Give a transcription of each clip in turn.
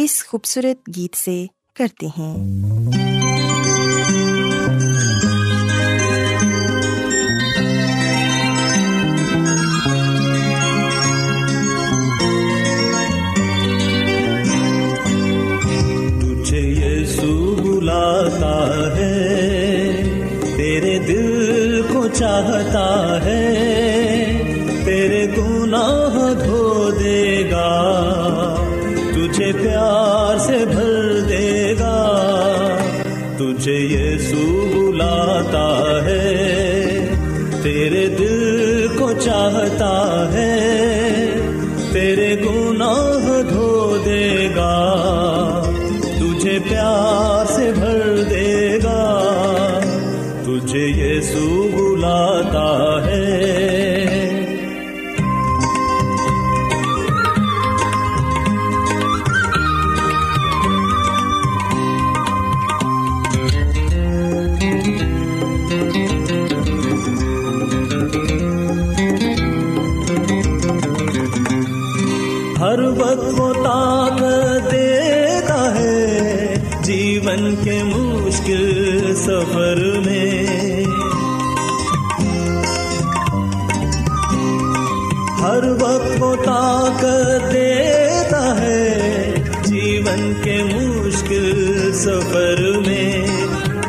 اس خوبصورت گیت سے کرتے ہیں۔ تجھے بلاتا ہے، تیرے دل کو چاہتا ہے، تیرے گناہ دھو دے گا۔ تجھے پیار سے بھر دے گا۔ تجھے یسو بلاتا ہے، تیرے دل کو چاہتا ہے۔ جیون کے مشکل سفر میں۔ ہر وقت وہ طاقت دیتا ہے جیون کے مشکل سفر میں۔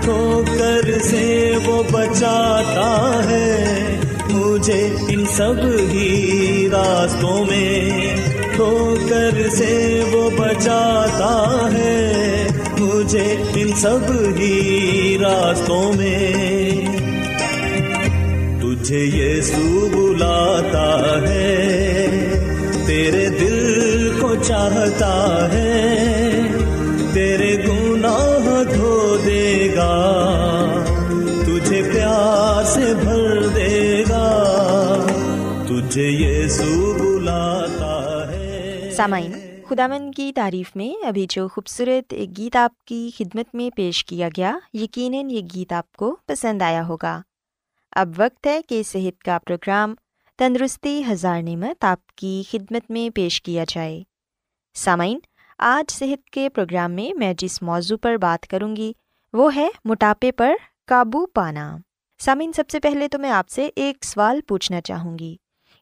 ٹھوکر سے وہ بچاتا ہے مجھے ان سب ہی راستوں میں۔ ٹھوکر سے وہ بچاتا ہے مجھے ان سب ہی راستوں میں۔ تجھے یسوع بلاتا ہے، تیرے دل کو چاہتا ہے، تیرے گناہ دھو دے گا۔ تجھے پیار سے بھر دے گا۔ تجھے یسوع بلاتا ہے۔ سامعین خداون کی تعریف میں ابھی جو خوبصورت گیت آپ کی خدمت میں پیش کیا گیا، یقیناً یہ گیت آپ کو پسند آیا ہوگا۔ اب وقت ہے کہ صحت کا پروگرام تندرستی ہزار نعمت آپ کی خدمت میں پیش کیا جائے۔ سامعین، آج صحت کے پروگرام میں میں جس موضوع پر بات کروں گی، وہ ہے موٹاپے پر قابو پانا۔ سامعین، سب سے پہلے تو میں آپ سے ایک سوال پوچھنا چاہوں گی،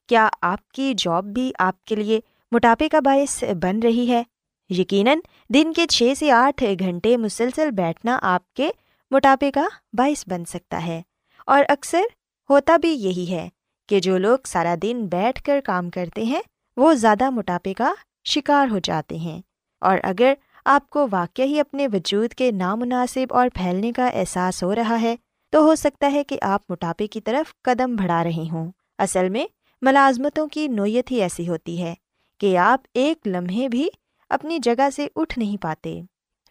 کیا آپ کی جاب بھی آپ کے لیے موٹاپے کا باعث بن رہی ہے۔ یقیناً دن کے چھ سے آٹھ گھنٹے مسلسل بیٹھنا آپ کے موٹاپے کا باعث بن سکتا ہے۔ اور اکثر ہوتا بھی یہی ہے کہ جو لوگ سارا دن بیٹھ کر کام کرتے ہیں، وہ زیادہ موٹاپے کا شکار ہو جاتے ہیں۔ اور اگر آپ کو واقع ہی اپنے وجود کے نامناسب اور پھیلنے کا احساس ہو رہا ہے، تو ہو سکتا ہے کہ آپ موٹاپے کی طرف قدم بڑھا رہے ہوں۔ اصل میں ملازمتوں کی نوعیت ہی ایسی ہوتی ہے۔ کہ آپ ایک لمحے بھی اپنی جگہ سے اٹھ نہیں پاتے۔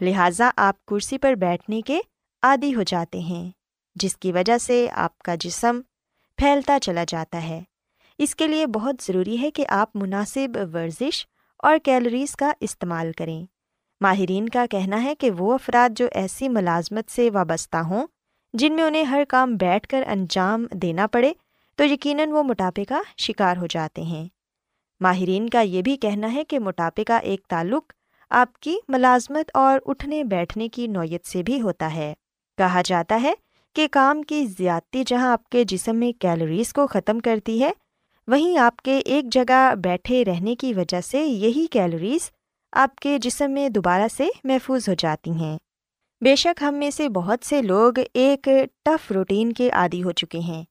لہٰذا آپ کرسی پر بیٹھنے کے عادی ہو جاتے ہیں، جس کی وجہ سے آپ کا جسم پھیلتا چلا جاتا ہے۔ اس کے لیے بہت ضروری ہے کہ آپ مناسب ورزش اور کیلوریز کا استعمال کریں۔ ماہرین کا کہنا ہے کہ وہ افراد جو ایسی ملازمت سے وابستہ ہوں، جن میں انہیں ہر کام بیٹھ کر انجام دینا پڑے، تو یقیناً وہ موٹاپے کا شکار ہو جاتے ہیں۔ ماہرین کا یہ بھی کہنا ہے کہ موٹاپے کا ایک تعلق آپ کی ملازمت اور اٹھنے بیٹھنے کی نوعیت سے بھی ہوتا ہے۔ کہا جاتا ہے کہ کام کی زیادتی جہاں آپ کے جسم میں کیلوریز کو ختم کرتی ہے، وہیں آپ کے ایک جگہ بیٹھے رہنے کی وجہ سے یہی کیلوریز آپ کے جسم میں دوبارہ سے محفوظ ہو جاتی ہیں۔ بے شک ہم میں سے بہت سے لوگ ایک ٹف روٹین کے عادی ہو چکے ہیں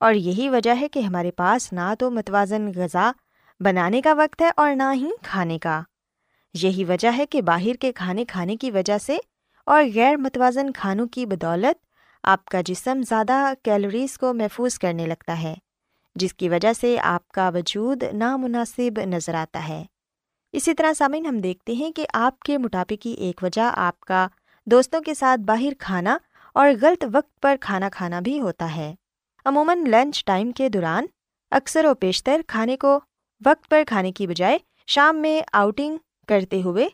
اور یہی وجہ ہے کہ ہمارے پاس نہ تو متوازن غذا بنانے کا وقت ہے اور نہ ہی کھانے کا۔ یہی وجہ ہے کہ باہر کے کھانے کھانے کی وجہ سے اور غیر متوازن کھانوں کی بدولت آپ کا جسم زیادہ کیلوریز کو محفوظ کرنے لگتا ہے، جس کی وجہ سے آپ کا وجود نامناسب نظر آتا ہے۔ اسی طرح سامعین، ہم دیکھتے ہیں کہ آپ کے موٹاپے کی ایک وجہ آپ کا دوستوں کے ساتھ باہر کھانا اور غلط وقت پر کھانا کھانا بھی ہوتا ہے۔ عموماً لنچ ٹائم کے دوران اکثر و بیشتر کھانے کو وقت پر کھانے کی بجائے شام میں آؤٹنگ کرتے ہوئے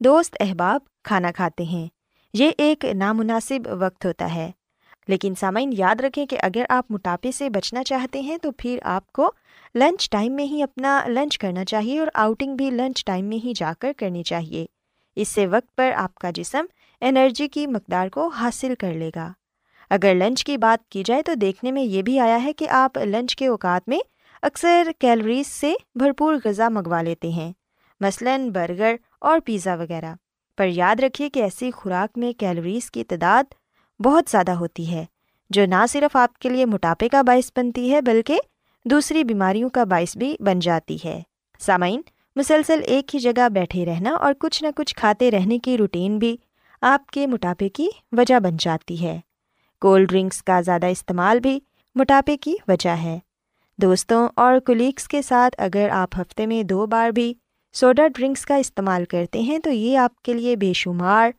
دوست احباب کھانا کھاتے ہیں۔ یہ ایک نامناسب وقت ہوتا ہے۔ لیکن سامعین، یاد رکھیں کہ اگر آپ موٹاپے سے بچنا چاہتے ہیں تو پھر آپ کو لنچ ٹائم میں ہی اپنا لنچ کرنا چاہیے اور آؤٹنگ بھی لنچ ٹائم میں ہی جا کر کرنی چاہیے۔ اس سے وقت پر آپ کا جسم انرجی کی مقدار کو حاصل کر لے گا۔ اگر لنچ کی بات کی جائے تو دیکھنے میں یہ بھی آیا ہے کہ آپ لنچ کے اوقات میں اکثر کیلوریز سے بھرپور غذا منگوا لیتے ہیں، مثلاً برگر اور پیزا وغیرہ۔ پر یاد رکھیے کہ ایسی خوراک میں کیلوریز کی تعداد بہت زیادہ ہوتی ہے، جو نہ صرف آپ کے لیے موٹاپے کا باعث بنتی ہے، بلکہ دوسری بیماریوں کا باعث بھی بن جاتی ہے۔ سامعین، مسلسل ایک ہی جگہ بیٹھے رہنا اور کچھ نہ کچھ کھاتے رہنے کی روٹین بھی آپ کے موٹاپے کی وجہ بن جاتی ہے۔ کولڈ ڈرنکس کا زیادہ استعمال بھی موٹاپے کی وجہ ہے۔ دوستوں اور کولیگس کے ساتھ اگر آپ ہفتے میں دو بار بھی سوڈا ڈرنکس کا استعمال کرتے ہیں تو یہ آپ کے لیے بے شمار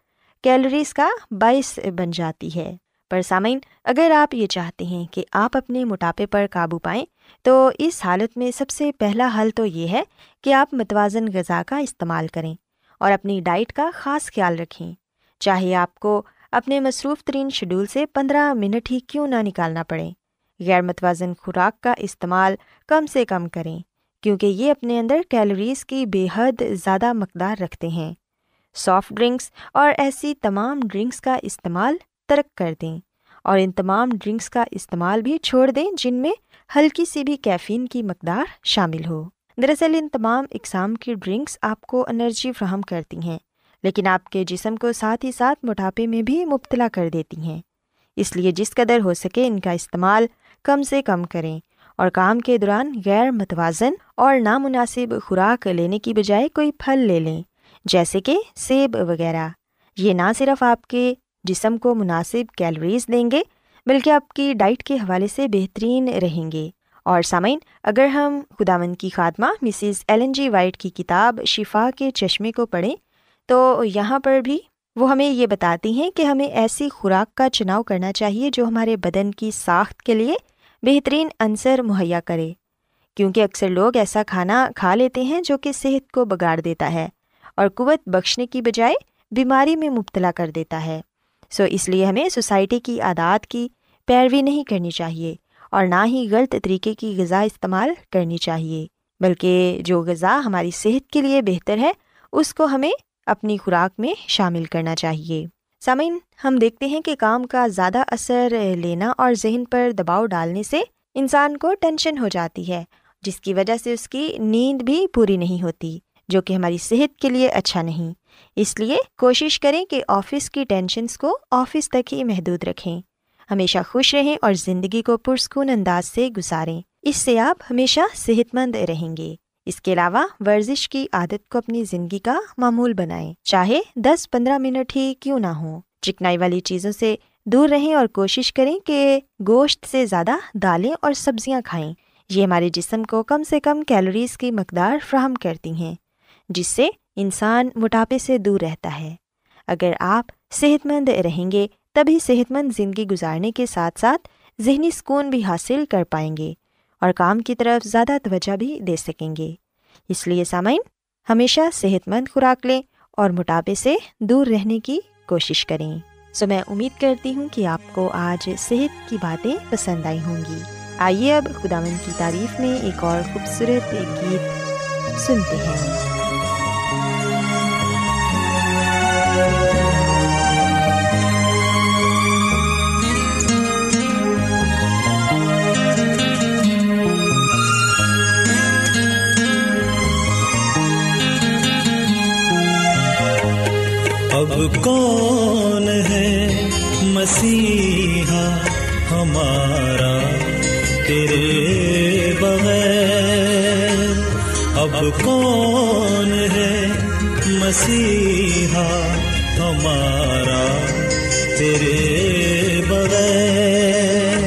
کیلوریز کا باعث بن جاتی ہے۔ پر سامعین، اگر آپ یہ چاہتے ہیں کہ آپ اپنے موٹاپے پر قابو پائیں، تو اس حالت میں سب سے پہلا حل تو یہ ہے کہ آپ متوازن غذا کا استعمال کریں اور اپنی ڈائٹ کا خاص خیال رکھیں۔ چاہے آپ کو اپنے مصروف ترین شیڈول سے پندرہ منٹ ہی کیوں نہ نکالنا پڑے۔ غیر متوازن خوراک کا استعمال کم سے کم کریں، کیونکہ یہ اپنے اندر کیلوریز کی بے حد زیادہ مقدار رکھتے ہیں۔ سافٹ ڈرنکس اور ایسی تمام ڈرنکس کا استعمال ترک کر دیں اور ان تمام ڈرنکس کا استعمال بھی چھوڑ دیں جن میں ہلکی سی بھی کیفین کی مقدار شامل ہو۔ دراصل ان تمام اقسام کی ڈرنکس آپ کو انرجی فراہم کرتی ہیں، لیکن آپ کے جسم کو ساتھ ہی ساتھ موٹاپے میں بھی مبتلا کر دیتی ہیں۔ اس لیے جس قدر ہو سکے ان کا استعمال کم سے کم کریں اور کام کے دوران غیر متوازن اور نامناسب خوراک لینے کی بجائے کوئی پھل لے لیں، جیسے کہ سیب وغیرہ۔ یہ نہ صرف آپ کے جسم کو مناسب کیلوریز دیں گے، بلکہ آپ کی ڈائٹ کے حوالے سے بہترین رہیں گے۔ اور سامعین، اگر ہم خداون کی خاتمہ مسز ایلن جی وائٹ کی کتاب شفا کے چشمے کو پڑھیں، تو یہاں پر بھی وہ ہمیں یہ بتاتی ہیں کہ ہمیں ایسی خوراک کا چناؤ کرنا چاہیے جو ہمارے بدن کی ساخت کے لیے بہترین عنصر مہیا کرے۔ کیونکہ اکثر لوگ ایسا کھانا کھا لیتے ہیں جو کہ صحت کو بگاڑ دیتا ہے اور قوت بخشنے کی بجائے بیماری میں مبتلا کر دیتا ہے۔ سو اس لیے ہمیں سوسائٹی کی عادات کی پیروی نہیں کرنی چاہیے اور نہ ہی غلط طریقے کی غذا استعمال کرنی چاہیے، بلکہ جو غذا ہماری صحت کے لیے بہتر ہے، اس کو ہمیں اپنی خوراک میں شامل کرنا چاہیے۔ سامعین، ہم دیکھتے ہیں کہ کام کا زیادہ اثر لینا اور ذہن پر دباؤ ڈالنے سے انسان کو ٹینشن ہو جاتی ہے، جس کی وجہ سے اس کی نیند بھی پوری نہیں ہوتی، جو کہ ہماری صحت کے لیے اچھا نہیں۔ اس لیے کوشش کریں کہ آفس کی ٹینشنس کو آفس تک ہی محدود رکھیں۔ ہمیشہ خوش رہیں اور زندگی کو پرسکون انداز سے گزاریں۔ اس سے آپ ہمیشہ صحت مند رہیں گے۔ اس کے علاوہ ورزش کی عادت کو اپنی زندگی کا معمول بنائیں۔ چاہے دس پندرہ منٹ ہی کیوں نہ ہو چکنائی والی چیزوں سے دور رہیں اور کوشش کریں کہ گوشت سے زیادہ دالیں اور سبزیاں کھائیں۔ یہ ہمارے جسم کو کم سے کم کیلوریز کی مقدار فراہم کرتی ہیں، جس سے انسان موٹاپے سے دور رہتا ہے۔ اگر آپ صحت مند رہیں گے، تبھی صحت مند زندگی گزارنے کے ساتھ ساتھ ذہنی سکون بھی حاصل کر پائیں گے۔ اور کام کی طرف زیادہ توجہ بھی دے سکیں گے۔ اس لیے سامعین، ہمیشہ صحت مند خوراک لیں اور موٹاپے سے دور رہنے کی کوشش کریں۔ سو میں امید کرتی ہوں کہ آپ کو آج صحت کی باتیں پسند آئی ہوں گی۔ آئیے اب خدا من کی تعریف میں ایک اور خوبصورت گیت سنتے ہیں۔ اب کون ہے مسیحا ہمارا تیرے بغیر؟ اب کون ہے مسیحا ہمارا تیرے بغیر؟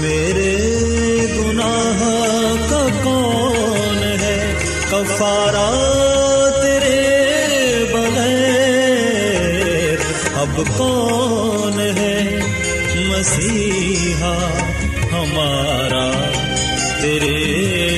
میرے گناہ کا کون ہے؟ کفارہ اب کون ہے مسیحا ہمارا تیرے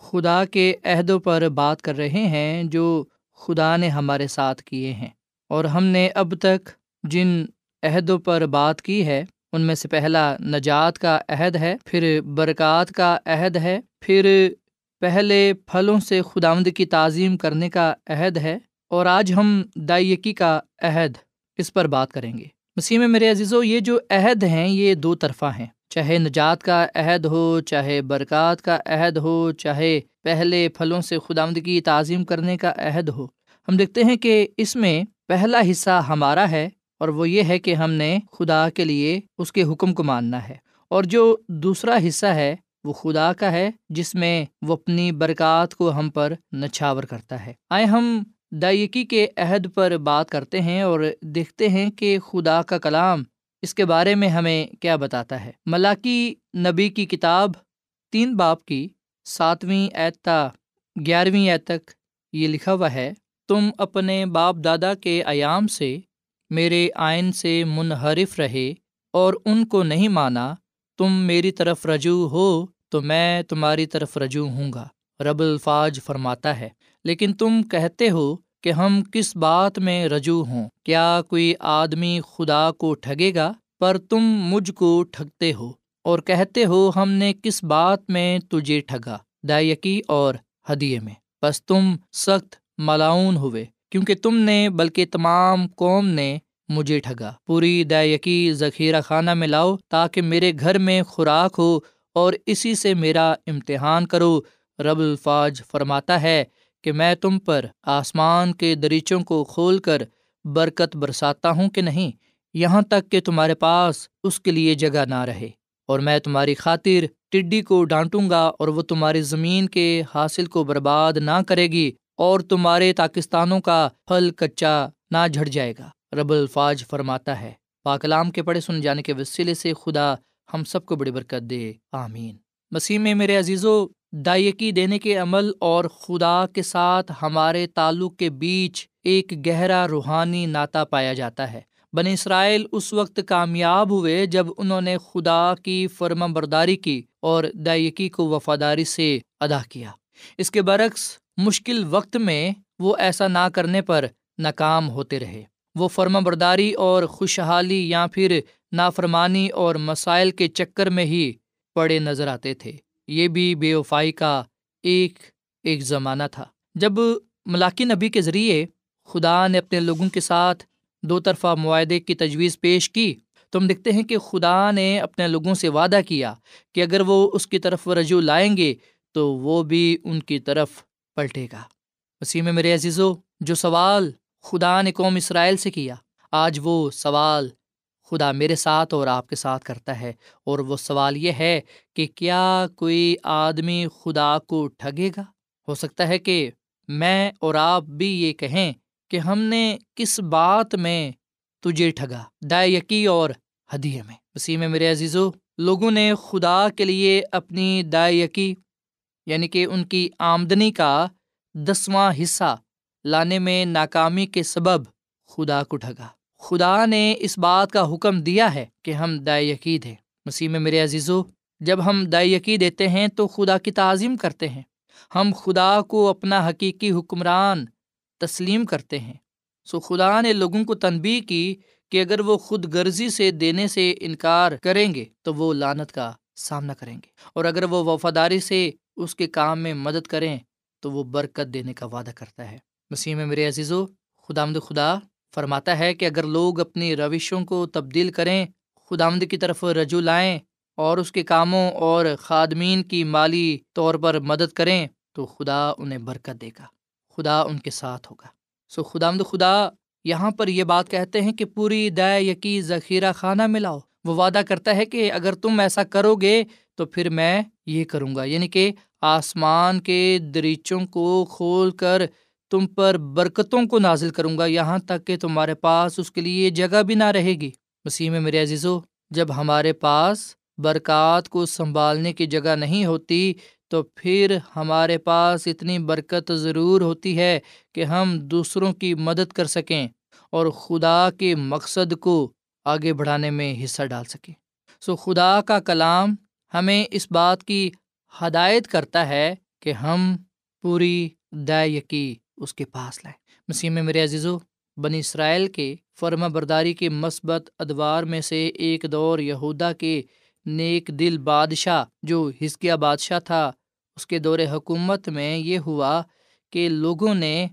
خدا کے عہدوں پر بات کر رہے ہیں جو خدا نے ہمارے ساتھ کیے ہیں۔ اور ہم نے اب تک جن عہدوں پر بات کی ہے، ان میں سے پہلا نجات کا عہد ہے، پھر برکات کا عہد ہے، پھر پہلے پھلوں سے خداوند کی تعظیم کرنے کا عہد ہے، اور آج ہم دائیکی کا عہد اس پر بات کریں گے۔ مسیح میں میرے عزیز و یہ جو عہد ہیں، یہ دو طرفہ ہیں۔ چاہے نجات کا عہد ہو، چاہے برکات کا عہد ہو، چاہے پہلے پھلوں سے خداوند کی تعظیم کرنے کا عہد ہو۔ ہم دیکھتے ہیں کہ اس میں پہلا حصہ ہمارا ہے اور وہ یہ ہے کہ ہم نے خدا کے لیے اس کے حکم کو ماننا ہے۔ اور جو دوسرا حصہ ہے، وہ خدا کا ہے، جس میں وہ اپنی برکات کو ہم پر نچھاور کرتا ہے۔ آئے ہم دائیکی کے عہد پر بات کرتے ہیں اور دیکھتے ہیں کہ خدا کا کلام اس کے بارے میں ہمیں کیا بتاتا ہے؟ ملاکی نبی کی کتاب تین باپ کی ساتویں ایتا گیارہویں ایت تک یہ لکھا ہوا ہے، تم اپنے باپ دادا کے ایام سے میرے آئین سے منحرف رہے اور ان کو نہیں مانا، تم میری طرف رجوع ہو تو میں تمہاری طرف رجوع ہوں گا، رب الفاظ فرماتا ہے۔ لیکن تم کہتے ہو کہ ہم کس بات میں رجوع ہوں؟ کیا کوئی آدمی خدا کو ٹھگے گا؟ پر تم مجھ کو ٹھگتے ہو، اور کہتے ہو ہم نے کس بات میں تجھے ٹھگا؟ دائیکی اور ہدیے میں۔ بس تم سخت ملاؤن ہوئے، کیونکہ تم نے، بلکہ تمام قوم نے مجھے ٹھگا۔ پوری دائیکی ذخیرہ خانہ میں لاؤ، تاکہ میرے گھر میں خوراک ہو، اور اسی سے میرا امتحان کرو، رب الفاظ فرماتا ہے۔ کہ میں تم پر آسمان کے دریچوں کو کھول کر برکت برساتا ہوں کہ نہیں، یہاں تک کہ تمہارے پاس اس کے لیے جگہ نہ رہے۔ اور میں تمہاری خاطر ٹڈی کو ڈانٹوں گا اور وہ تمہاری زمین کے حاصل کو برباد نہ کرے گی اور تمہارے پاکستانوں کا پھل کچا نہ جھڑ جائے گا۔ رب الفاظ فرماتا ہے۔ پاکلام کے پڑھے سن جانے کے وسیلے سے خدا ہم سب کو بڑی برکت دے۔ آمین۔ مسیح میں میرے عزیزو دائیکی دینے کے عمل اور خدا کے ساتھ ہمارے تعلق کے بیچ ایک گہرا روحانی ناطا پایا جاتا ہے۔ بن اسرائیل اس وقت کامیاب ہوئے جب انہوں نے خدا کی فرما برداری کی اور دائیکی کو وفاداری سے ادا کیا۔ اس کے برعکس، مشکل وقت میں وہ ایسا نہ کرنے پر ناکام ہوتے رہے۔ وہ فرما برداری اور خوشحالی یا پھر نافرمانی اور مسائل کے چکر میں ہی پڑے نظر آتے تھے۔ یہ بھی بے وفائی کا ایک ایک زمانہ تھا۔ جب ملاقی نبی کے ذریعے خدا نے اپنے لوگوں کے ساتھ دو طرفہ معاہدے کی تجویز پیش کی، تو ہم دیکھتے ہیں کہ خدا نے اپنے لوگوں سے وعدہ کیا کہ اگر وہ اس کی طرف رجوع لائیں گے، تو وہ بھی ان کی طرف پلٹے گا۔ وسیم میرے عزیزو، جو سوال خدا نے قوم اسرائیل سے کیا، آج وہ سوال خدا میرے ساتھ اور آپ کے ساتھ کرتا ہے۔ اور وہ سوال یہ ہے کہ کیا کوئی آدمی خدا کو ٹھگے گا؟ ہو سکتا ہے کہ میں اور آپ بھی یہ کہیں کہ ہم نے کس بات میں تجھے ٹھگا؟ دائیکی اور ہدیے میں۔ اسی میں میرے عزیزو، لوگوں نے خدا کے لیے اپنی دائیکی یعنی کہ ان کی آمدنی کا دسواں حصہ لانے میں ناکامی کے سبب خدا کو ٹھگا۔ خدا نے اس بات کا حکم دیا ہے کہ ہم دائیکی دیں مسیح میں میرے عزیزو، جب ہم دائیکی دیتے ہیں تو خدا کی تعظیم کرتے ہیں۔ ہم خدا کو اپنا حقیقی حکمران تسلیم کرتے ہیں۔ سو خدا نے لوگوں کو تنبی کی کہ اگر وہ خود غرضی سے دینے سے انکار کریں گے تو وہ لانت کا سامنا کریں گے۔ اور اگر وہ وفاداری سے اس کے کام میں مدد کریں تو وہ برکت دینے کا وعدہ کرتا ہے۔ مسیح میں میرے عزیزو خدا مد خدا فرماتا ہے کہ اگر لوگ اپنی روشوں کو تبدیل کریں خدا کی طرف رجوع لائیں اور اس کے کاموں اور خادمین کی مالی طور پر مدد کریں، تو خدا انہیں برکت دے گا، خدا ان کے ساتھ ہوگا۔ سو خدا آمد خدا، یہاں پر یہ بات کہتے ہیں کہ پوری دے یقی ذخیرہ خانہ ملاؤ وہ وعدہ کرتا ہے کہ اگر تم ایسا کرو گے، تو پھر میں یہ کروں گا یعنی کہ آسمان کے دریچوں کو کھول کر تم پر برکتوں کو نازل کروں گا، یہاں تک کہ تمہارے پاس اس کے لیے جگہ بھی نہ رہے گی۔ مسیح میں میرے عزیزو، جب ہمارے پاس برکات کو سنبھالنے کی جگہ نہیں ہوتی، تو پھر ہمارے پاس اتنی برکت ضرور ہوتی ہے کہ ہم دوسروں کی مدد کر سکیں اور خدا کے مقصد کو آگے بڑھانے میں حصہ ڈال سکیں۔ سو خدا کا کلام ہمیں اس بات کی ہدایت کرتا ہے کہ ہم پوری دے یقی اس کے پاس لائیں مسیح میں میرے عزیزو، بنی اسرائیل کے فرما برداری کے مثبت ادوار میں سے ایک دور یہودا کے نیک دل بادشاہ، جو ہسکیا بادشاہ تھا، اس کے دور حکومت میں یہ ہوا کہ لوگوں نے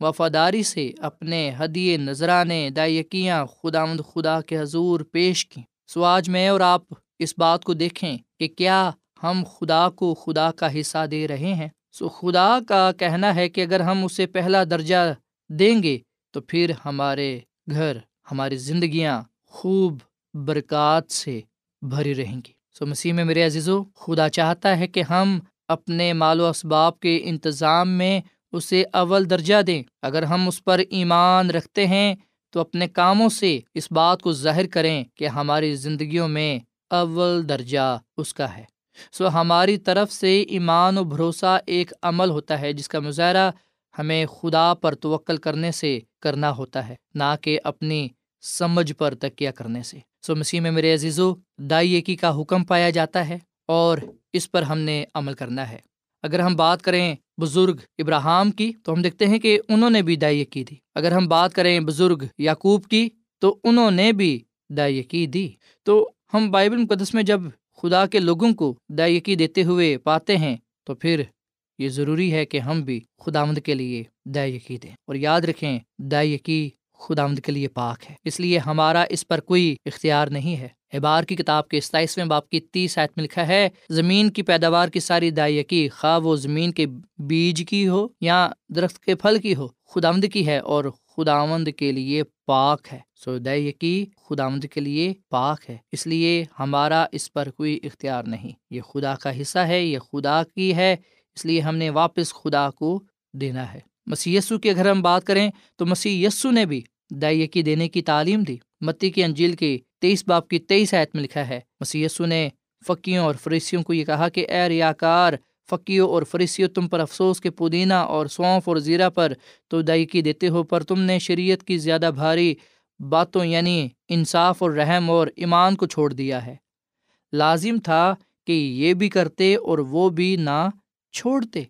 وفاداری سے اپنے ہدیے، نذرانے، دائیکیاں خدا مد خدا کے حضور پیش کیں۔ سو آج میں اور آپ اس بات کو دیکھیں کہ کیا ہم خدا کو خدا کا حصہ دے رہے ہیں۔ سو خدا کا کہنا ہے کہ اگر ہم اسے پہلا درجہ دیں گے، تو پھر ہمارے گھر، ہماری زندگیاں خوب برکات سے بھری رہیں گی۔ سو مسیح میں میرے عزیزو، خدا چاہتا ہے کہ ہم اپنے مال و اسباب کے انتظام میں اسے اول درجہ دیں۔ اگر ہم اس پر ایمان رکھتے ہیں، تو اپنے کاموں سے اس بات کو ظاہر کریں کہ ہماری زندگیوں میں اول درجہ اس کا ہے۔ سو ہماری طرف سے ایمان و بھروسہ ایک عمل ہوتا ہے، جس کا مظاہرہ ہمیں خدا پر توکل کرنے سے کرنا ہوتا ہے، نہ کہ اپنی سمجھ پر تکیہ کرنے سے۔ سو مسیح میں میرے عزیزو، دائی ایکی کا حکم پایا جاتا ہے اور اس پر ہم نے عمل کرنا ہے۔ اگر ہم بات کریں بزرگ ابراہم کی، تو ہم دیکھتے ہیں کہ انہوں نے بھی دائی کی دی۔ اگر ہم بات کریں بزرگ یعقوب کی، تو انہوں نے بھی دائی کی دی۔ تو ہم بائبل مقدس میں جب خدا کے لوگوں کو دائیکی دیتے ہوئے پاتے ہیں، تو پھر یہ ضروری ہے کہ ہم بھی خداوند کے لیے دائیکی دیں۔ اور یاد رکھیں دائیکی خدا مند کے لیے پاک ہے۔ اس لیے ہمارا اس پر کوئی اختیار نہیں ہے۔ احبار کی کتاب کے ستائیسویں باپ کی تیس آیت میں لکھا ہے، زمین کی پیداوار کی ساری دائیکی خواہ وہ زمین کے بیج کی ہو یا درخت کے پھل کی ہو خدامد کی ہے اور خداوند کے لیے پاک ہے۔ سو دائیکی خداوند کے لیے پاک ہے۔ اس لیے ہمارا اس پر کوئی اختیار نہیں۔ یہ خدا کا حصہ ہے، یہ خدا کی ہے۔ اس لیے ہم نے واپس خدا کو دینا ہے۔ مسی یسو کی اگر ہم بات کریں تو مسی یسو نے بھی دائیکی دینے کی تعلیم دی۔ متی کی انجیل کی تیئیس باپ کی تیئیس آیت میں لکھا ہے۔ مسی یسو نے فقیوں اور فریسیوں کو یہ کہا کہ اے ریا کار فقیوں اور فریسیوں تم پر افسوس کے پودینہ اور سونف اور زیرہ پر تو دائیکی دیتے ہو، پر تم نے شریعت کی زیادہ بھاری باتوں یعنی انصاف اور رحم اور ایمان کو چھوڑ دیا ہے۔ لازم تھا کہ یہ بھی کرتے اور وہ بھی نہ چھوڑتے۔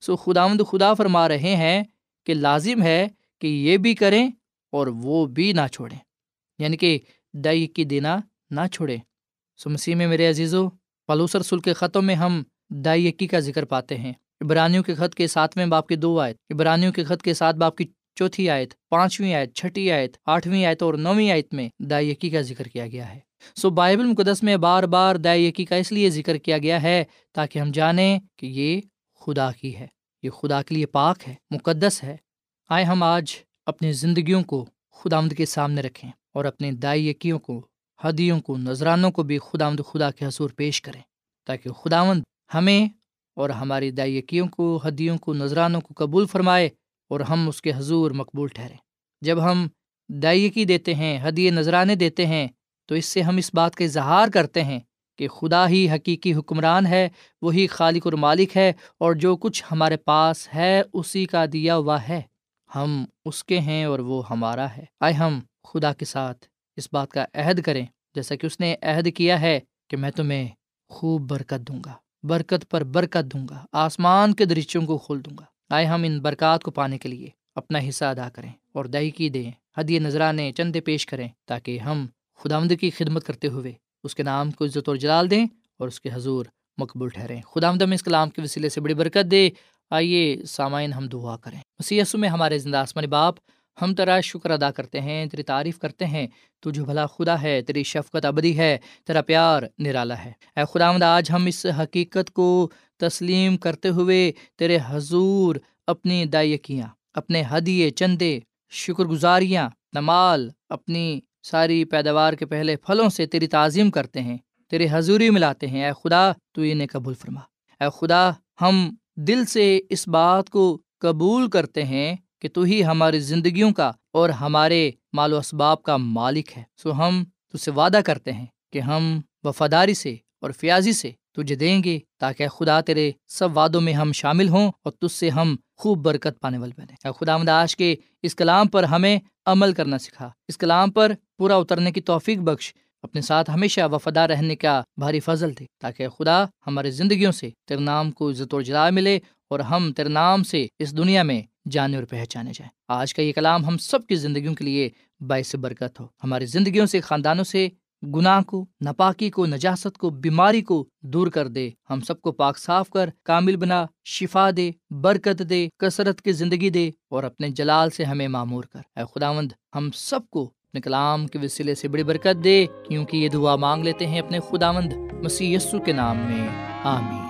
سو خداوند خدا فرما رہے ہیں کہ لازم ہے کہ یہ بھی کریں اور وہ بھی نہ چھوڑیں یعنی کہ دئی کی دینا نہ چھوڑیں۔ سو مسیح میں میرے عزیزو، پلوس رسول کے خطوں میں ہم دائی یقی کا ذکر پاتے ہیں۔ ابرانیوں کے خط کے ساتویں باپ کی دو آیت ابرانیوں کے خط کے ساتھ باپ کی چوتھی آیت، پانچویں آیت، چھٹی آیت، آٹھویں آیت اور نویں آیت میں دائی یقی کا ذکر کیا گیا ہے۔ سو بائبل مقدس میں بار بار دائی یقی کا اس لیے ذکر کیا گیا ہے تاکہ ہم جانیں کہ یہ خدا کی ہے۔ یہ خدا کے لیے پاک ہے، مقدس ہے۔ آئے ہم آج اپنی زندگیوں کو خدا آمد کے سامنے رکھیں اور اپنے دائی یقیوں کو، ہدیوں کو، نذرانوں کو بھی خدا آمد خدا کے حضور پیش کریں تاکہ خداوند ہمیں اور ہماری دائی یقیوں کو، ہدیوں کو، نذرانوں کو قبول فرمائے اور ہم اس کے حضور مقبول ٹھہریں۔ جب ہم دائیکی دیتے ہیں، ہدیے، نذرانے دیتے ہیں، تو اس سے ہم اس بات کا اظہار کرتے ہیں کہ خدا ہی حقیقی حکمران ہے، وہی خالق اور مالک ہے اور جو کچھ ہمارے پاس ہے، اسی کا دیا ہوا ہے۔ ہم اس کے ہیں اور وہ ہمارا ہے۔ آئے ہم خدا کے ساتھ اس بات کا عہد کریں۔ جیسا کہ اس نے عہد کیا ہے کہ میں تمہیں خوب برکت دوں گا۔ برکت پر برکت دوں گا، آسمان کے درچوں کو کھول دوں گا۔ آئے ہم ان برکات کو پانے کے لیے اپنا حصہ ادا کریں اور دہی کی دیں حدیے نذرانے چندے پیش کریں تاکہ ہم خدا کی خدمت کرتے ہوئے اس کے نام کو عزت اور جلال دیں اور اس کے حضور مقبول ٹھہریں۔ خدا آمد اس کلام کے وسیلے سے بڑی برکت دے۔ آئیے سامعین ہم دعا کریں۔ مسیسو میں ہمارے زندہ آسمانی باپ ہم تیرا شکر ادا کرتے ہیں، تیری تعریف کرتے ہیں۔ تو جو بھلا خدا ہے، تیری شفقت ابدی ہے، تیرا پیار نرالا ہے۔ اے خدا آمد آج ہم اس حقیقت کو تسلیم کرتے ہوئے تیرے حضور اپنی دائیکیاں، اپنے ہدیے، چندے شکر گزاریاں اپنا مال اپنی ساری پیداوار کے پہلے پھلوں سے تیری تعظیم کرتے ہیں، تیرے حضوری میں لاتے ہیں۔ اے خدا، تو انہیں قبول فرما۔ اے خدا، ہم دل سے اس بات کو قبول کرتے ہیں کہ تو ہی ہماری زندگیوں کا اور ہمارے مال و اسباب کا مالک ہے۔ سو ہم تجھ سے وعدہ کرتے ہیں کہ ہم وفاداری سے اور فیاضی سے تجھے دیں گے تاکہ خدا تیرے سب وعدوں میں ہم شامل ہوں اور تجھ سے ہم خوب برکت پانے والے بنے اے خدا مداش کے اس کلام پر ہمیں عمل کرنا سکھا۔ اس کلام پر پورا اترنے کی توفیق بخش۔ اپنے ساتھ ہمیشہ وفادار رہنے کا بھاری فضل دے تاکہ خدا ہماری زندگیوں سے تیرے نام کو عزت و جلا ملے اور ہم تیرے نام سے اس دنیا میں جانے اور پہچانے جائیں۔ آج کا یہ کلام ہم سب کی زندگیوں کے لیے باعث برکت ہو۔ ہماری زندگیوں سے، خاندانوں سے گناہ کو، ناپاکی کو، نجاست کو، بیماری کو دور کر دے۔ ہم سب کو پاک صاف کر، کامل بنا، شفا دے، برکت دے، کثرت کی زندگی دے اور اپنے جلال سے ہمیں معمور کر۔ اے خداوند، ہم سب کو اپنے کلام کے وسیلے سے بڑی برکت دے، کیونکہ یہ دعا مانگ لیتے ہیں اپنے خداوند مسیح یسو کے نام میں۔ آمین۔